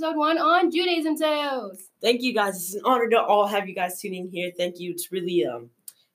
episode one on Judaism Tales. Thank you guys. It's an honor to all have you guys tuning here. Thank you. It's really um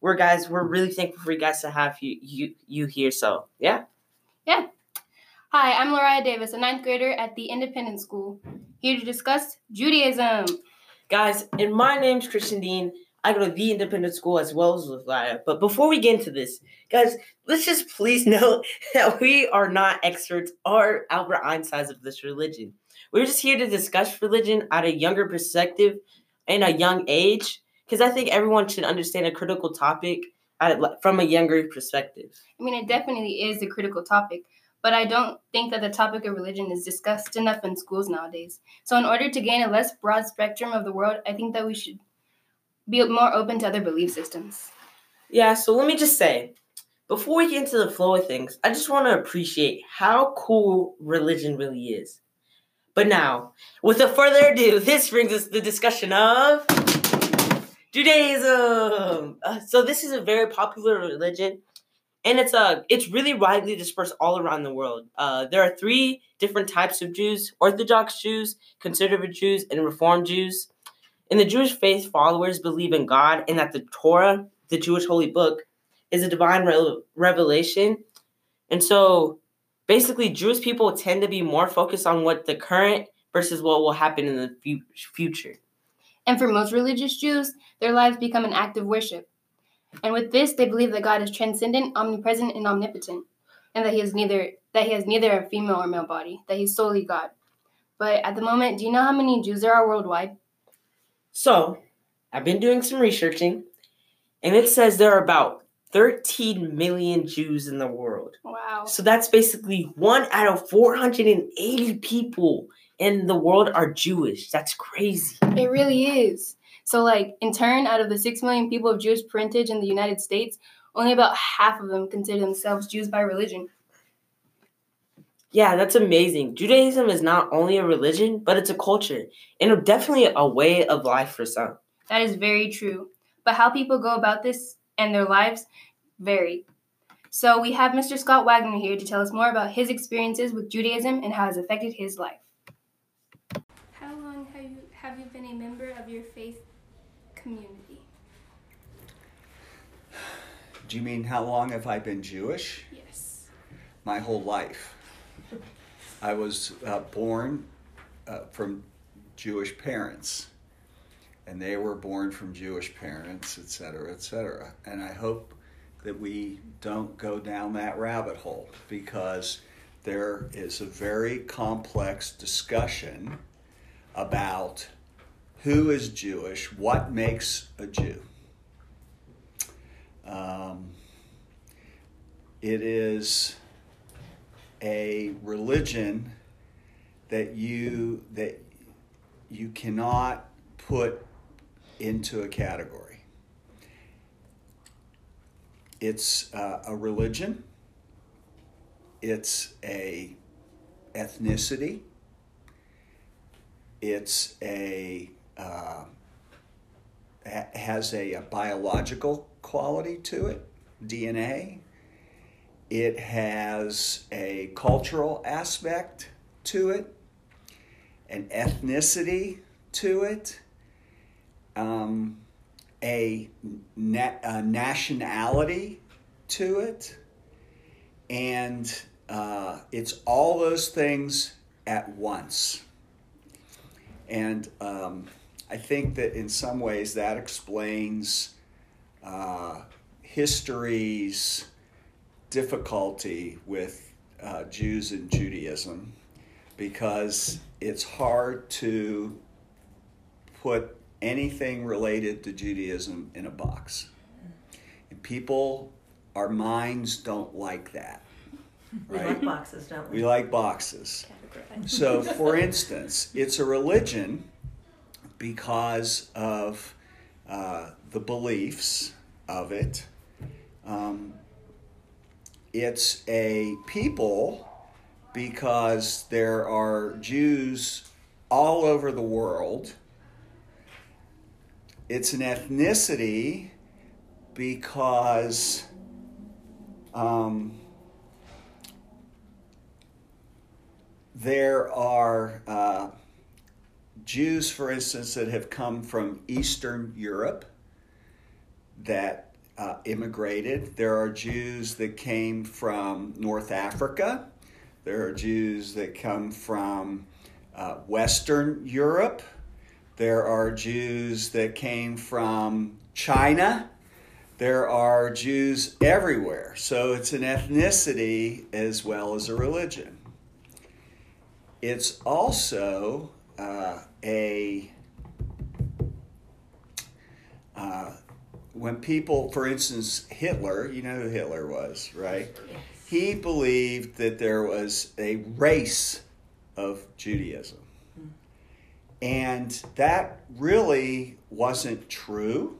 we're guys, we're really thankful for you guys to have you you you here. So yeah. Yeah. Hi, I'm Lariah Davis, a ninth grader at the Independent School, here to discuss Judaism. Guys, and my name's Christian Dean. I go to the independent school as well as Lariah. But before we get into this, guys, let's just please note that we are not experts or Albert Einsteins of this religion. We're just here to discuss religion at a younger perspective and a young age, because I think everyone should understand a critical topic at, from a younger perspective. I mean, it definitely is a critical topic, but I don't think that the topic of religion is discussed enough in schools nowadays. So, in order to gain a less broad spectrum of the world, I think that we should be more open to other belief systems. Yeah, so let me just say, before we get into the flow of things, I just want to appreciate how cool religion really is. But now, without further ado, this brings us the discussion of Judaism. Uh, so this is a very popular religion, and it's uh it's really widely dispersed all around the world. Uh, there are three different types of Jews: Orthodox Jews, Conservative Jews, and Reform Jews. In the Jewish faith, followers believe in God and that the Torah, the Jewish holy book, is a divine re- revelation. And so basically, Jewish people tend to be more focused on what the current versus what will happen in the future. And for most religious Jews, their lives become an act of worship. And with this, they believe that God is transcendent, omnipresent, and omnipotent, and that he is neither that he has neither a female or male body, that he's solely God. But at the moment, do you know how many Jews there are worldwide? So, I've been doing some researching, and it says there are about 13 million Jews in the world. Wow. So that's basically one out of 480 people in the world are Jewish. That's crazy. It really is. So, like, in turn, out of the 6 million people of Jewish parentage in the United States, only about half of them consider themselves Jews by religion. Yeah, that's amazing. Judaism is not only a religion, but it's a culture and definitely a way of life for some. That is very true. But how people go about this and their lives vary. So we have Mr. Scott Wagner here to tell us more about his experiences with Judaism and how it's affected his life. How long have you, have you been a member of your faith community? Do you mean how long have I been Jewish? Yes. My whole life. I was uh, born uh, from Jewish parents, and they were born from Jewish parents, et cetera, et cetera. And I hope that we don't go down that rabbit hole because there is a very complex discussion about who is Jewish, what makes a Jew. Um, it is a religion that you that you cannot put into a category. It's uh, a religion. It's a ethnicity. It's a uh, has a, a biological quality to it, DNA. It has a cultural aspect to it, an ethnicity to it, um, a, na- a, nationality to it, and uh, it's all those things at once. And um, I think that in some ways that explains uh, history's difficulty with uh, Jews and Judaism because it's hard to put anything related to Judaism in a box. And people, our minds don't like that. Right? We like boxes, don't we? We like boxes. So, for instance, it's a religion because of uh, the beliefs of it. Um, it's a people because there are Jews all over the world. It's an ethnicity because um, there are uh, Jews, for instance, that have come from Eastern Europe that uh, immigrated. There are Jews that came from North Africa. There are Jews that come from uh, Western Europe. There are Jews that came from China. There are Jews everywhere. So it's an ethnicity as well as a religion. It's also uh, a uh, when people, for instance, Hitler, you know who Hitler was, right? He believed that there was a race of Judaism. And that really wasn't true.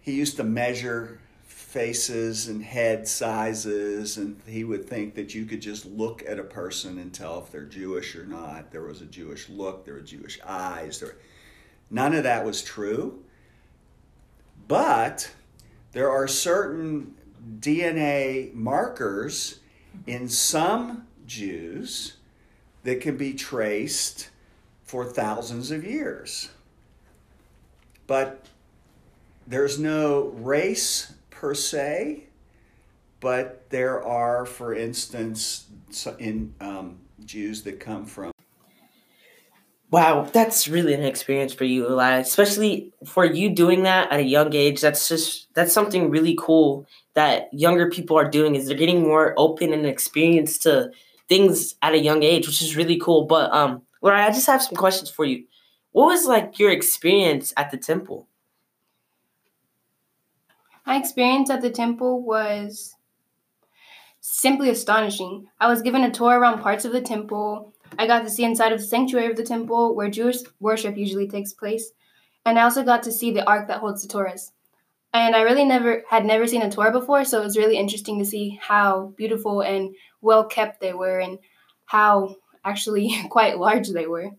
He used to measure faces and head sizes, and he would think that you could just look at a person and tell if they're Jewish or not. There was a Jewish look, there were Jewish eyes. There, none of that was true. But there are certain DNA markers in some Jews that can be traced for thousands of years. But there's no race per se, but there are, for instance, in um, Jews that come from Wow, that's really an experience for you, Eli. Especially for you doing that at a young age. That's just that's something really cool that younger people are doing. Is they're getting more open and experienced to things at a young age, which is really cool. But um, Laura, I just have some questions for you. What was like your experience at the temple? My experience at the temple was simply astonishing. I was given a tour around parts of the temple I got to see inside of the sanctuary of the temple where Jewish worship usually takes place, and I also got to see the ark that holds the Torahs. And I really never had never seen a Torah before, so it was really interesting to see how beautiful and well kept they were, and how actually quite large they were.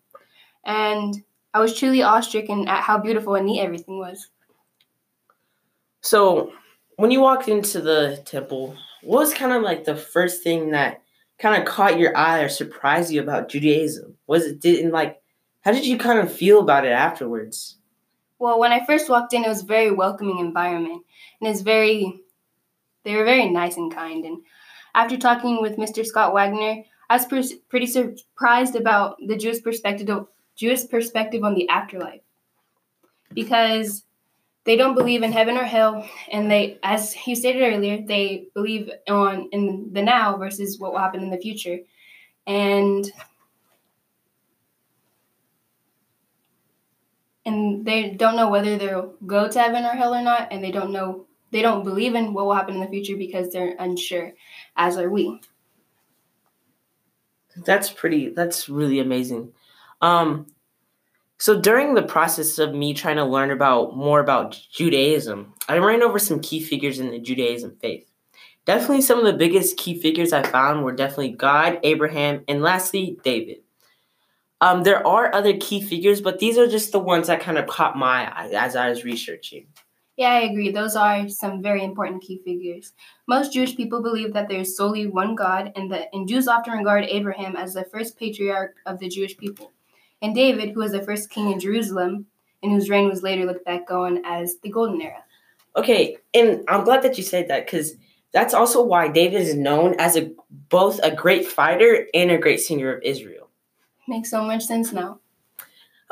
And I was truly awestricken at how beautiful and neat everything was. So, when you walked into the temple, what was kind of like the first thing that kind of caught your eye or surprised you about Judaism? Was it didn't like how did you kind of feel about it afterwards? Well, when I first walked in, it was a very welcoming environment, and it's very they were very nice and kind. And after talking with Mr. Scott Wagner, I was pr- pretty surprised about the Jewish perspective Jewish perspective on the afterlife, because they don't believe in heaven or hell and they as you stated earlier they believe on in the now versus what will happen in the future. And and they don't know whether they'll go to heaven or hell or not and they don't know they don't believe in what will happen in the future because they're unsure as are we that's pretty that's really amazing um so during the process of me trying to learn about more about Judaism, I ran over some key figures in the Judaism faith. Definitely some of the biggest key figures I found were definitely God, Abraham, and lastly David. Um, there are other key figures, but these are just the ones that kind of caught my eye as I was researching. Yeah, I agree. Those are some very important key figures. Most Jewish people believe that there is solely one God, and that and Jews often regard Abraham as the first patriarch of the Jewish people and David, who was the first king in Jerusalem, and whose reign was later looked back on as the Golden Era. Okay, and I'm glad that you said that because that's also why David is known as a both a great fighter and a great singer of Israel. Makes so much sense now.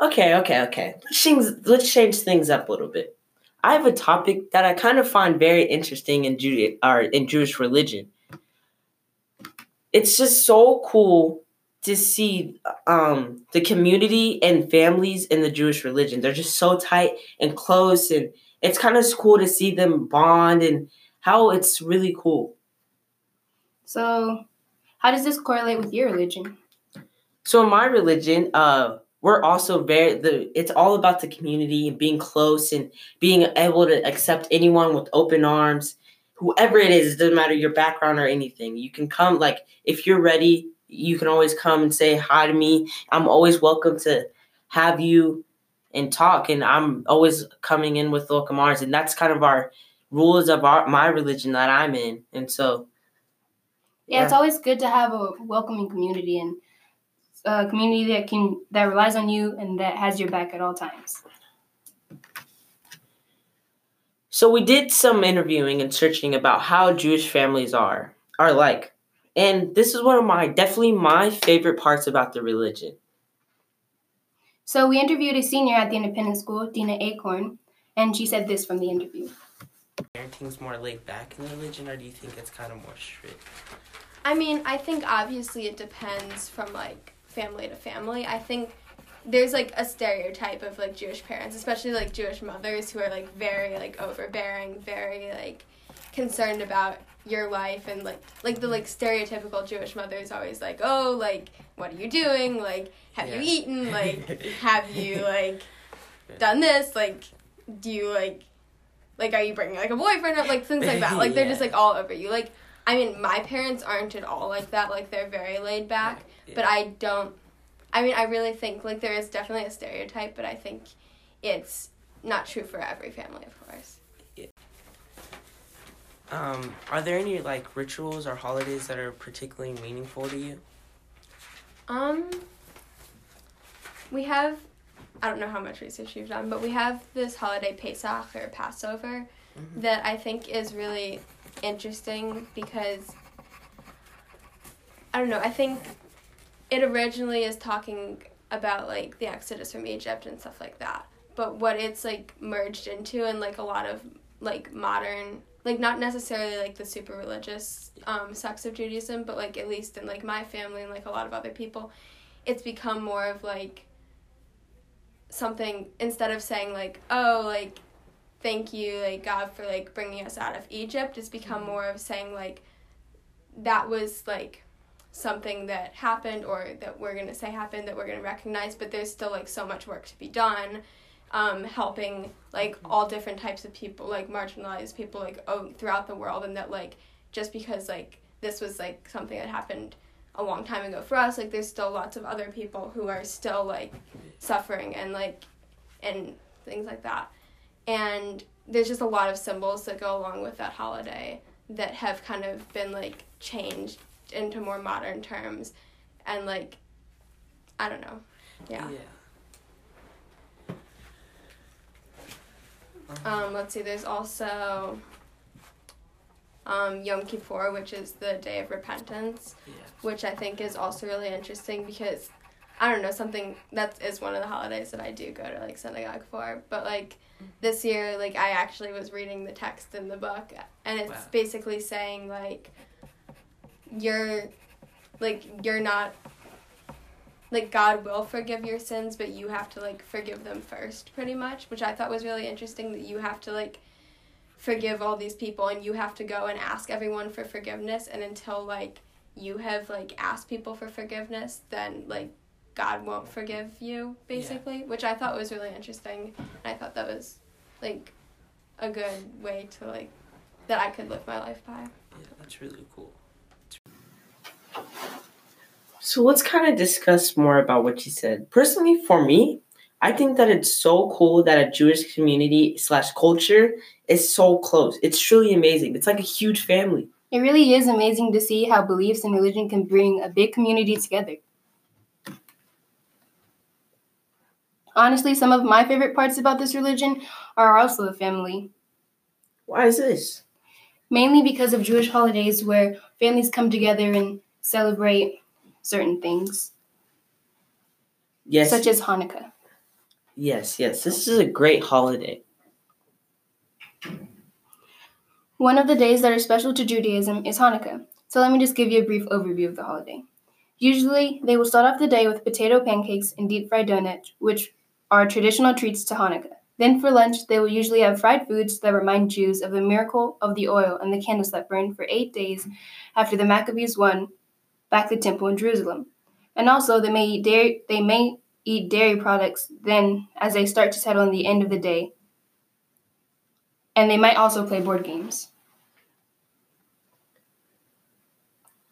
Okay, okay, okay. Let's change, let's change things up a little bit. I have a topic that I kind of find very interesting in Jude or in Jewish religion. It's just so cool to see um, the community and families in the Jewish religion. They're just so tight and close, and it's kind of cool to see them bond and how it's really cool. So, how does this correlate with your religion? So, in my religion, uh, we're also very the. It's all about the community and being close and being able to accept anyone with open arms. Whoever it is, it doesn't matter your background or anything. You can come like if you're ready you can always come and say hi to me. I'm always welcome to have you and talk. And I'm always coming in with welcome arms. And that's kind of our rules of our my religion that I'm in. And so Yeah, it's always good to have a welcoming community and a community that can that relies on you and that has your back at all times. So we did some interviewing and searching about how Jewish families are are like. And this is one of my definitely my favorite parts about the religion. So we interviewed a senior at the independent school, Dina Acorn, and she said this from the interview. Parenting's more laid back in religion, or do you think it's kind of more strict? I mean, I think obviously it depends from like family to family. I think there's like a stereotype of like Jewish parents, especially like Jewish mothers who are like very like overbearing, very like concerned about your life and like like the like stereotypical Jewish mother is always like, "Oh, like what are you doing? Like have Yeah. you eaten? Like have you like done this? Like do you like like are you bringing like a boyfriend or like things like that? Like they're just like all over you. Like I mean, my parents aren't at all like that. Like they're very laid back, but I don't I mean, I really think like there is definitely a stereotype, but I think it's not true for every family, of course. Um, are there any like rituals or holidays that are particularly meaningful to you? Um, we have, I don't know how much research you've done, but we have this holiday Pesach or Passover that I think is really interesting because I don't know, I think it originally is talking about like the exodus from Egypt and stuff like that. But what it's like merged into and like a lot of like modern like not necessarily like the super religious um, sects of Judaism, but like at least in like my family and like a lot of other people, it's become more of like something instead of saying like oh like thank you like God for like bringing us out of Egypt, it's become more of saying like that was like something that happened or that we're going to say happened that we're going to recognize but there's still like so much work to be done um, helping like all different types of people like marginalized people like oh, throughout the world and that like just because like this was like something that happened a long time ago for us like there's still lots of other people who are still like suffering and like and things like that and there's just a lot of symbols that go along with that holiday that have kind of been like changed into more modern terms and like i don't know. Yeah. Um, let's see, there's also um, Yom Kippur, which is the Day of Repentance, Yeah. which I think is also really interesting because I don't know something that is one of the holidays that I do go to like synagogue for. But like mm-hmm. this year, like I actually was reading the text in the book, and it's Wow. basically saying like you're like you're not like God will forgive your sins, but you have to like forgive them first, pretty much, which I thought was really interesting that you have to like forgive all these people and you have to go and ask everyone for forgiveness and until like you have like asked people for forgiveness, then like God won't forgive you basically, which I thought was really interesting. And I thought that was like a good way to like that I could live my life by. Yeah, that's really cool. So let's kind of discuss more about what you said. Personally, for me, I think that it's so cool that a Jewish community slash culture is so close. It's truly amazing. It's like a huge family. It really is amazing to see how beliefs and religion can bring a big community together. Honestly, some of my favorite parts about this religion are also the family, Why is this? mainly because of Jewish holidays where families come together and celebrate certain things, Yes, such as Hanukkah. yes, yes. This is a great holiday. One of the days that are special to Judaism is Hanukkah. So let me just give you a brief overview of the holiday. Usually, they will start off the day with potato pancakes and deep fried donuts, which are traditional treats to Hanukkah. Then for lunch, they will usually have fried foods that remind Jews of the miracle of the oil and the candles that burned for eight days after the Maccabees won back the temple in Jerusalem. And also, they may eat dairy. They may eat dairy products then as they start to settle in the end of the day. And they might also play board games.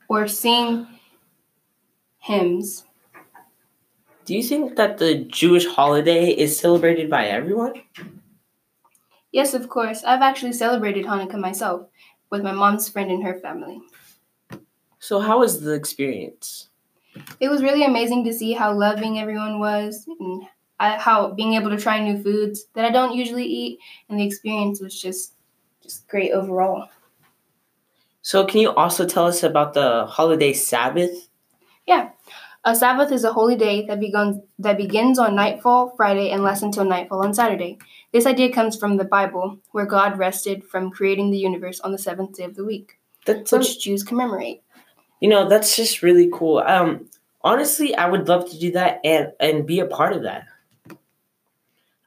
Or sing hymns. Do you think that the Jewish holiday is celebrated by everyone? Yes, of course. I've actually celebrated Hanukkah myself with my mom's friend and her family. So, how was the experience? It was really amazing to see how loving everyone was and I, how being able to try new foods that I don't usually eat, and the experience was just just great overall. So, can you also tell us about the holiday Sabbath? Yeah. A Sabbath is a holy day that begins that begins on nightfall Friday and lasts until nightfall on Saturday. This idea comes from the Bible, where God rested from creating the universe on the seventh day of the week, That's which Jews commemorate. you know that's just really cool. Um, honestly, I would love to do that and and be a part of that.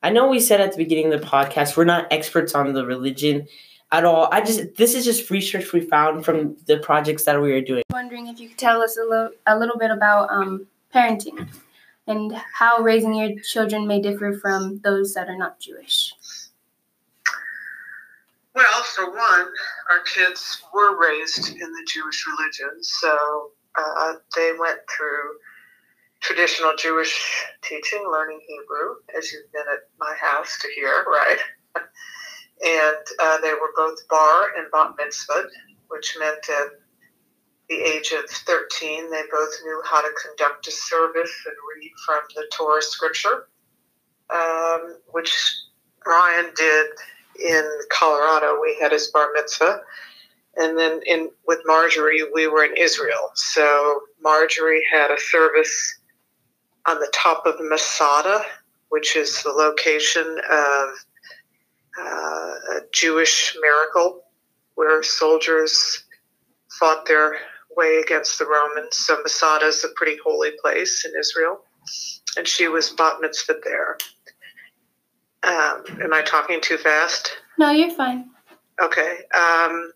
I know we said at the beginning of the podcast we're not experts on the religion at all. I just this is just research we found from the projects that we were doing. Wondering if you could tell us a little a little bit about um, parenting and how raising your children may differ from those that are not Jewish. Well, for one, our kids were raised in the Jewish religion, so uh, they went through traditional Jewish teaching, learning Hebrew, as you've been at my house to hear, right? and uh, they were both bar and bat mitzvah, which meant at the age of 13, they both knew how to conduct a service and read from the Torah scripture, um, which Ryan did in Colorado. We had his bar mitzvah. And then in with Marjorie, we were in Israel. So Marjorie had a service on the top of Masada, which is the location of a Jewish miracle where soldiers fought their way against the Romans. So Masada is a pretty holy place in Israel. And she was bat mitzvah there. Um, am I talking too fast? No, you're fine. Okay. Um,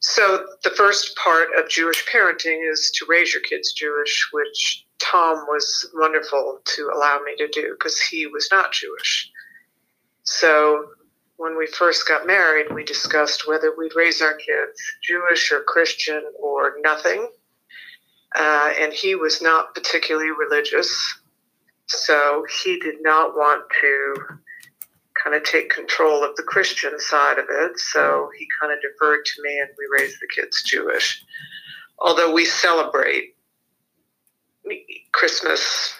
so the first part of Jewish parenting is to raise your kids Jewish, which Tom was wonderful to allow me to do because he was not Jewish. So when we first got married, we discussed whether we'd raise our kids Jewish or Christian or nothing. Uh, and he was not particularly religious. So he did not want to kind of take control of the Christian side of it. So he kind of deferred to me and we raised the kids Jewish. Although we celebrate Christmas,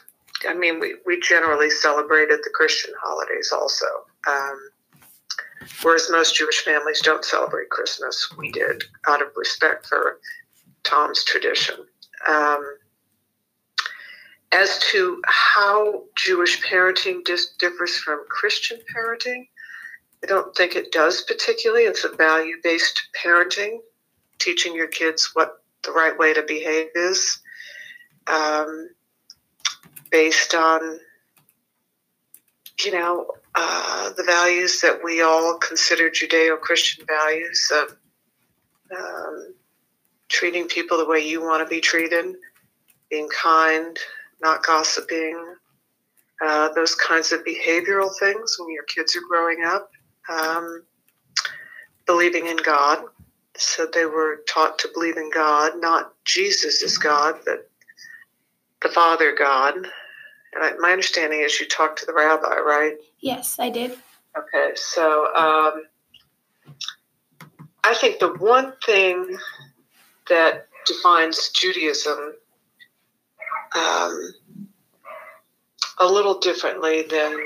I mean, we, we generally celebrated the Christian holidays also. Um, whereas most Jewish families don't celebrate Christmas, we did out of respect for Tom's tradition. Um, as to how Jewish parenting dis- differs from Christian parenting, I don't think it does particularly. It's a value based parenting, teaching your kids what the right way to behave is, um, based on, you know, uh, the values that we all consider Judeo Christian values of um, treating people the way you want to be treated, being kind, not gossiping, uh, those kinds of behavioral things when your kids are growing up, um, believing in God. So they were taught to believe in God, not Jesus is God, but the Father God. And I, my understanding is you talked to the rabbi, right? Yes, I did. Okay, so um, I think the one thing that defines Judaism um, a little differently than,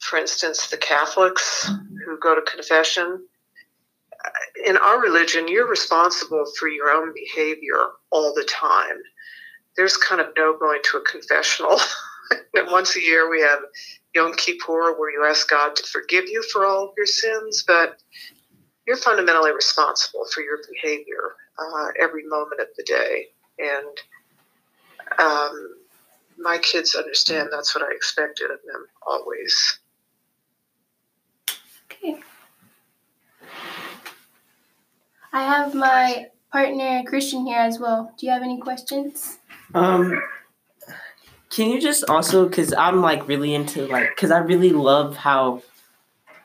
for instance, the Catholics who go to confession. In our religion, you're responsible for your own behavior all the time. There's kind of no going to a confessional. Once a year, we have Yom Kippur, where you ask God to forgive you for all of your sins, but you're fundamentally responsible for your behavior uh, every moment of the day. And um, my kids understand that's what I expected of them always. Okay. I have my partner Christian here as well. Do you have any questions? Um, can you just also, because I'm like really into like, because I really love how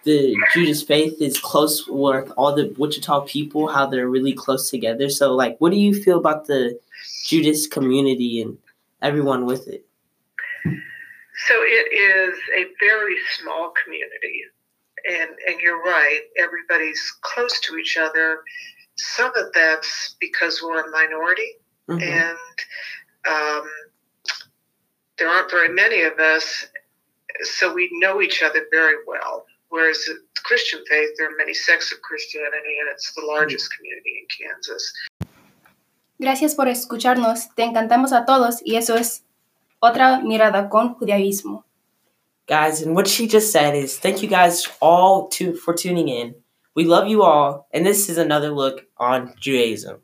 the Judas faith is close with all the Wichita people, how they're really close together. So, like, what do you feel about the Judas community and everyone with it? So it is a very small community, and and you're right. Everybody's close to each other, some of that's because we're a minority Mhm. and um, there aren't very many of us, so we know each other very well. Whereas the Christian faith, there are many sects of Christianity, and it's the largest community in Kansas. Gracias por escucharnos. Te encantamos a todos y eso es otra mirada con judaísmo. guys and what she just said is thank you guys all to for tuning in we love you all and this is another look on judaism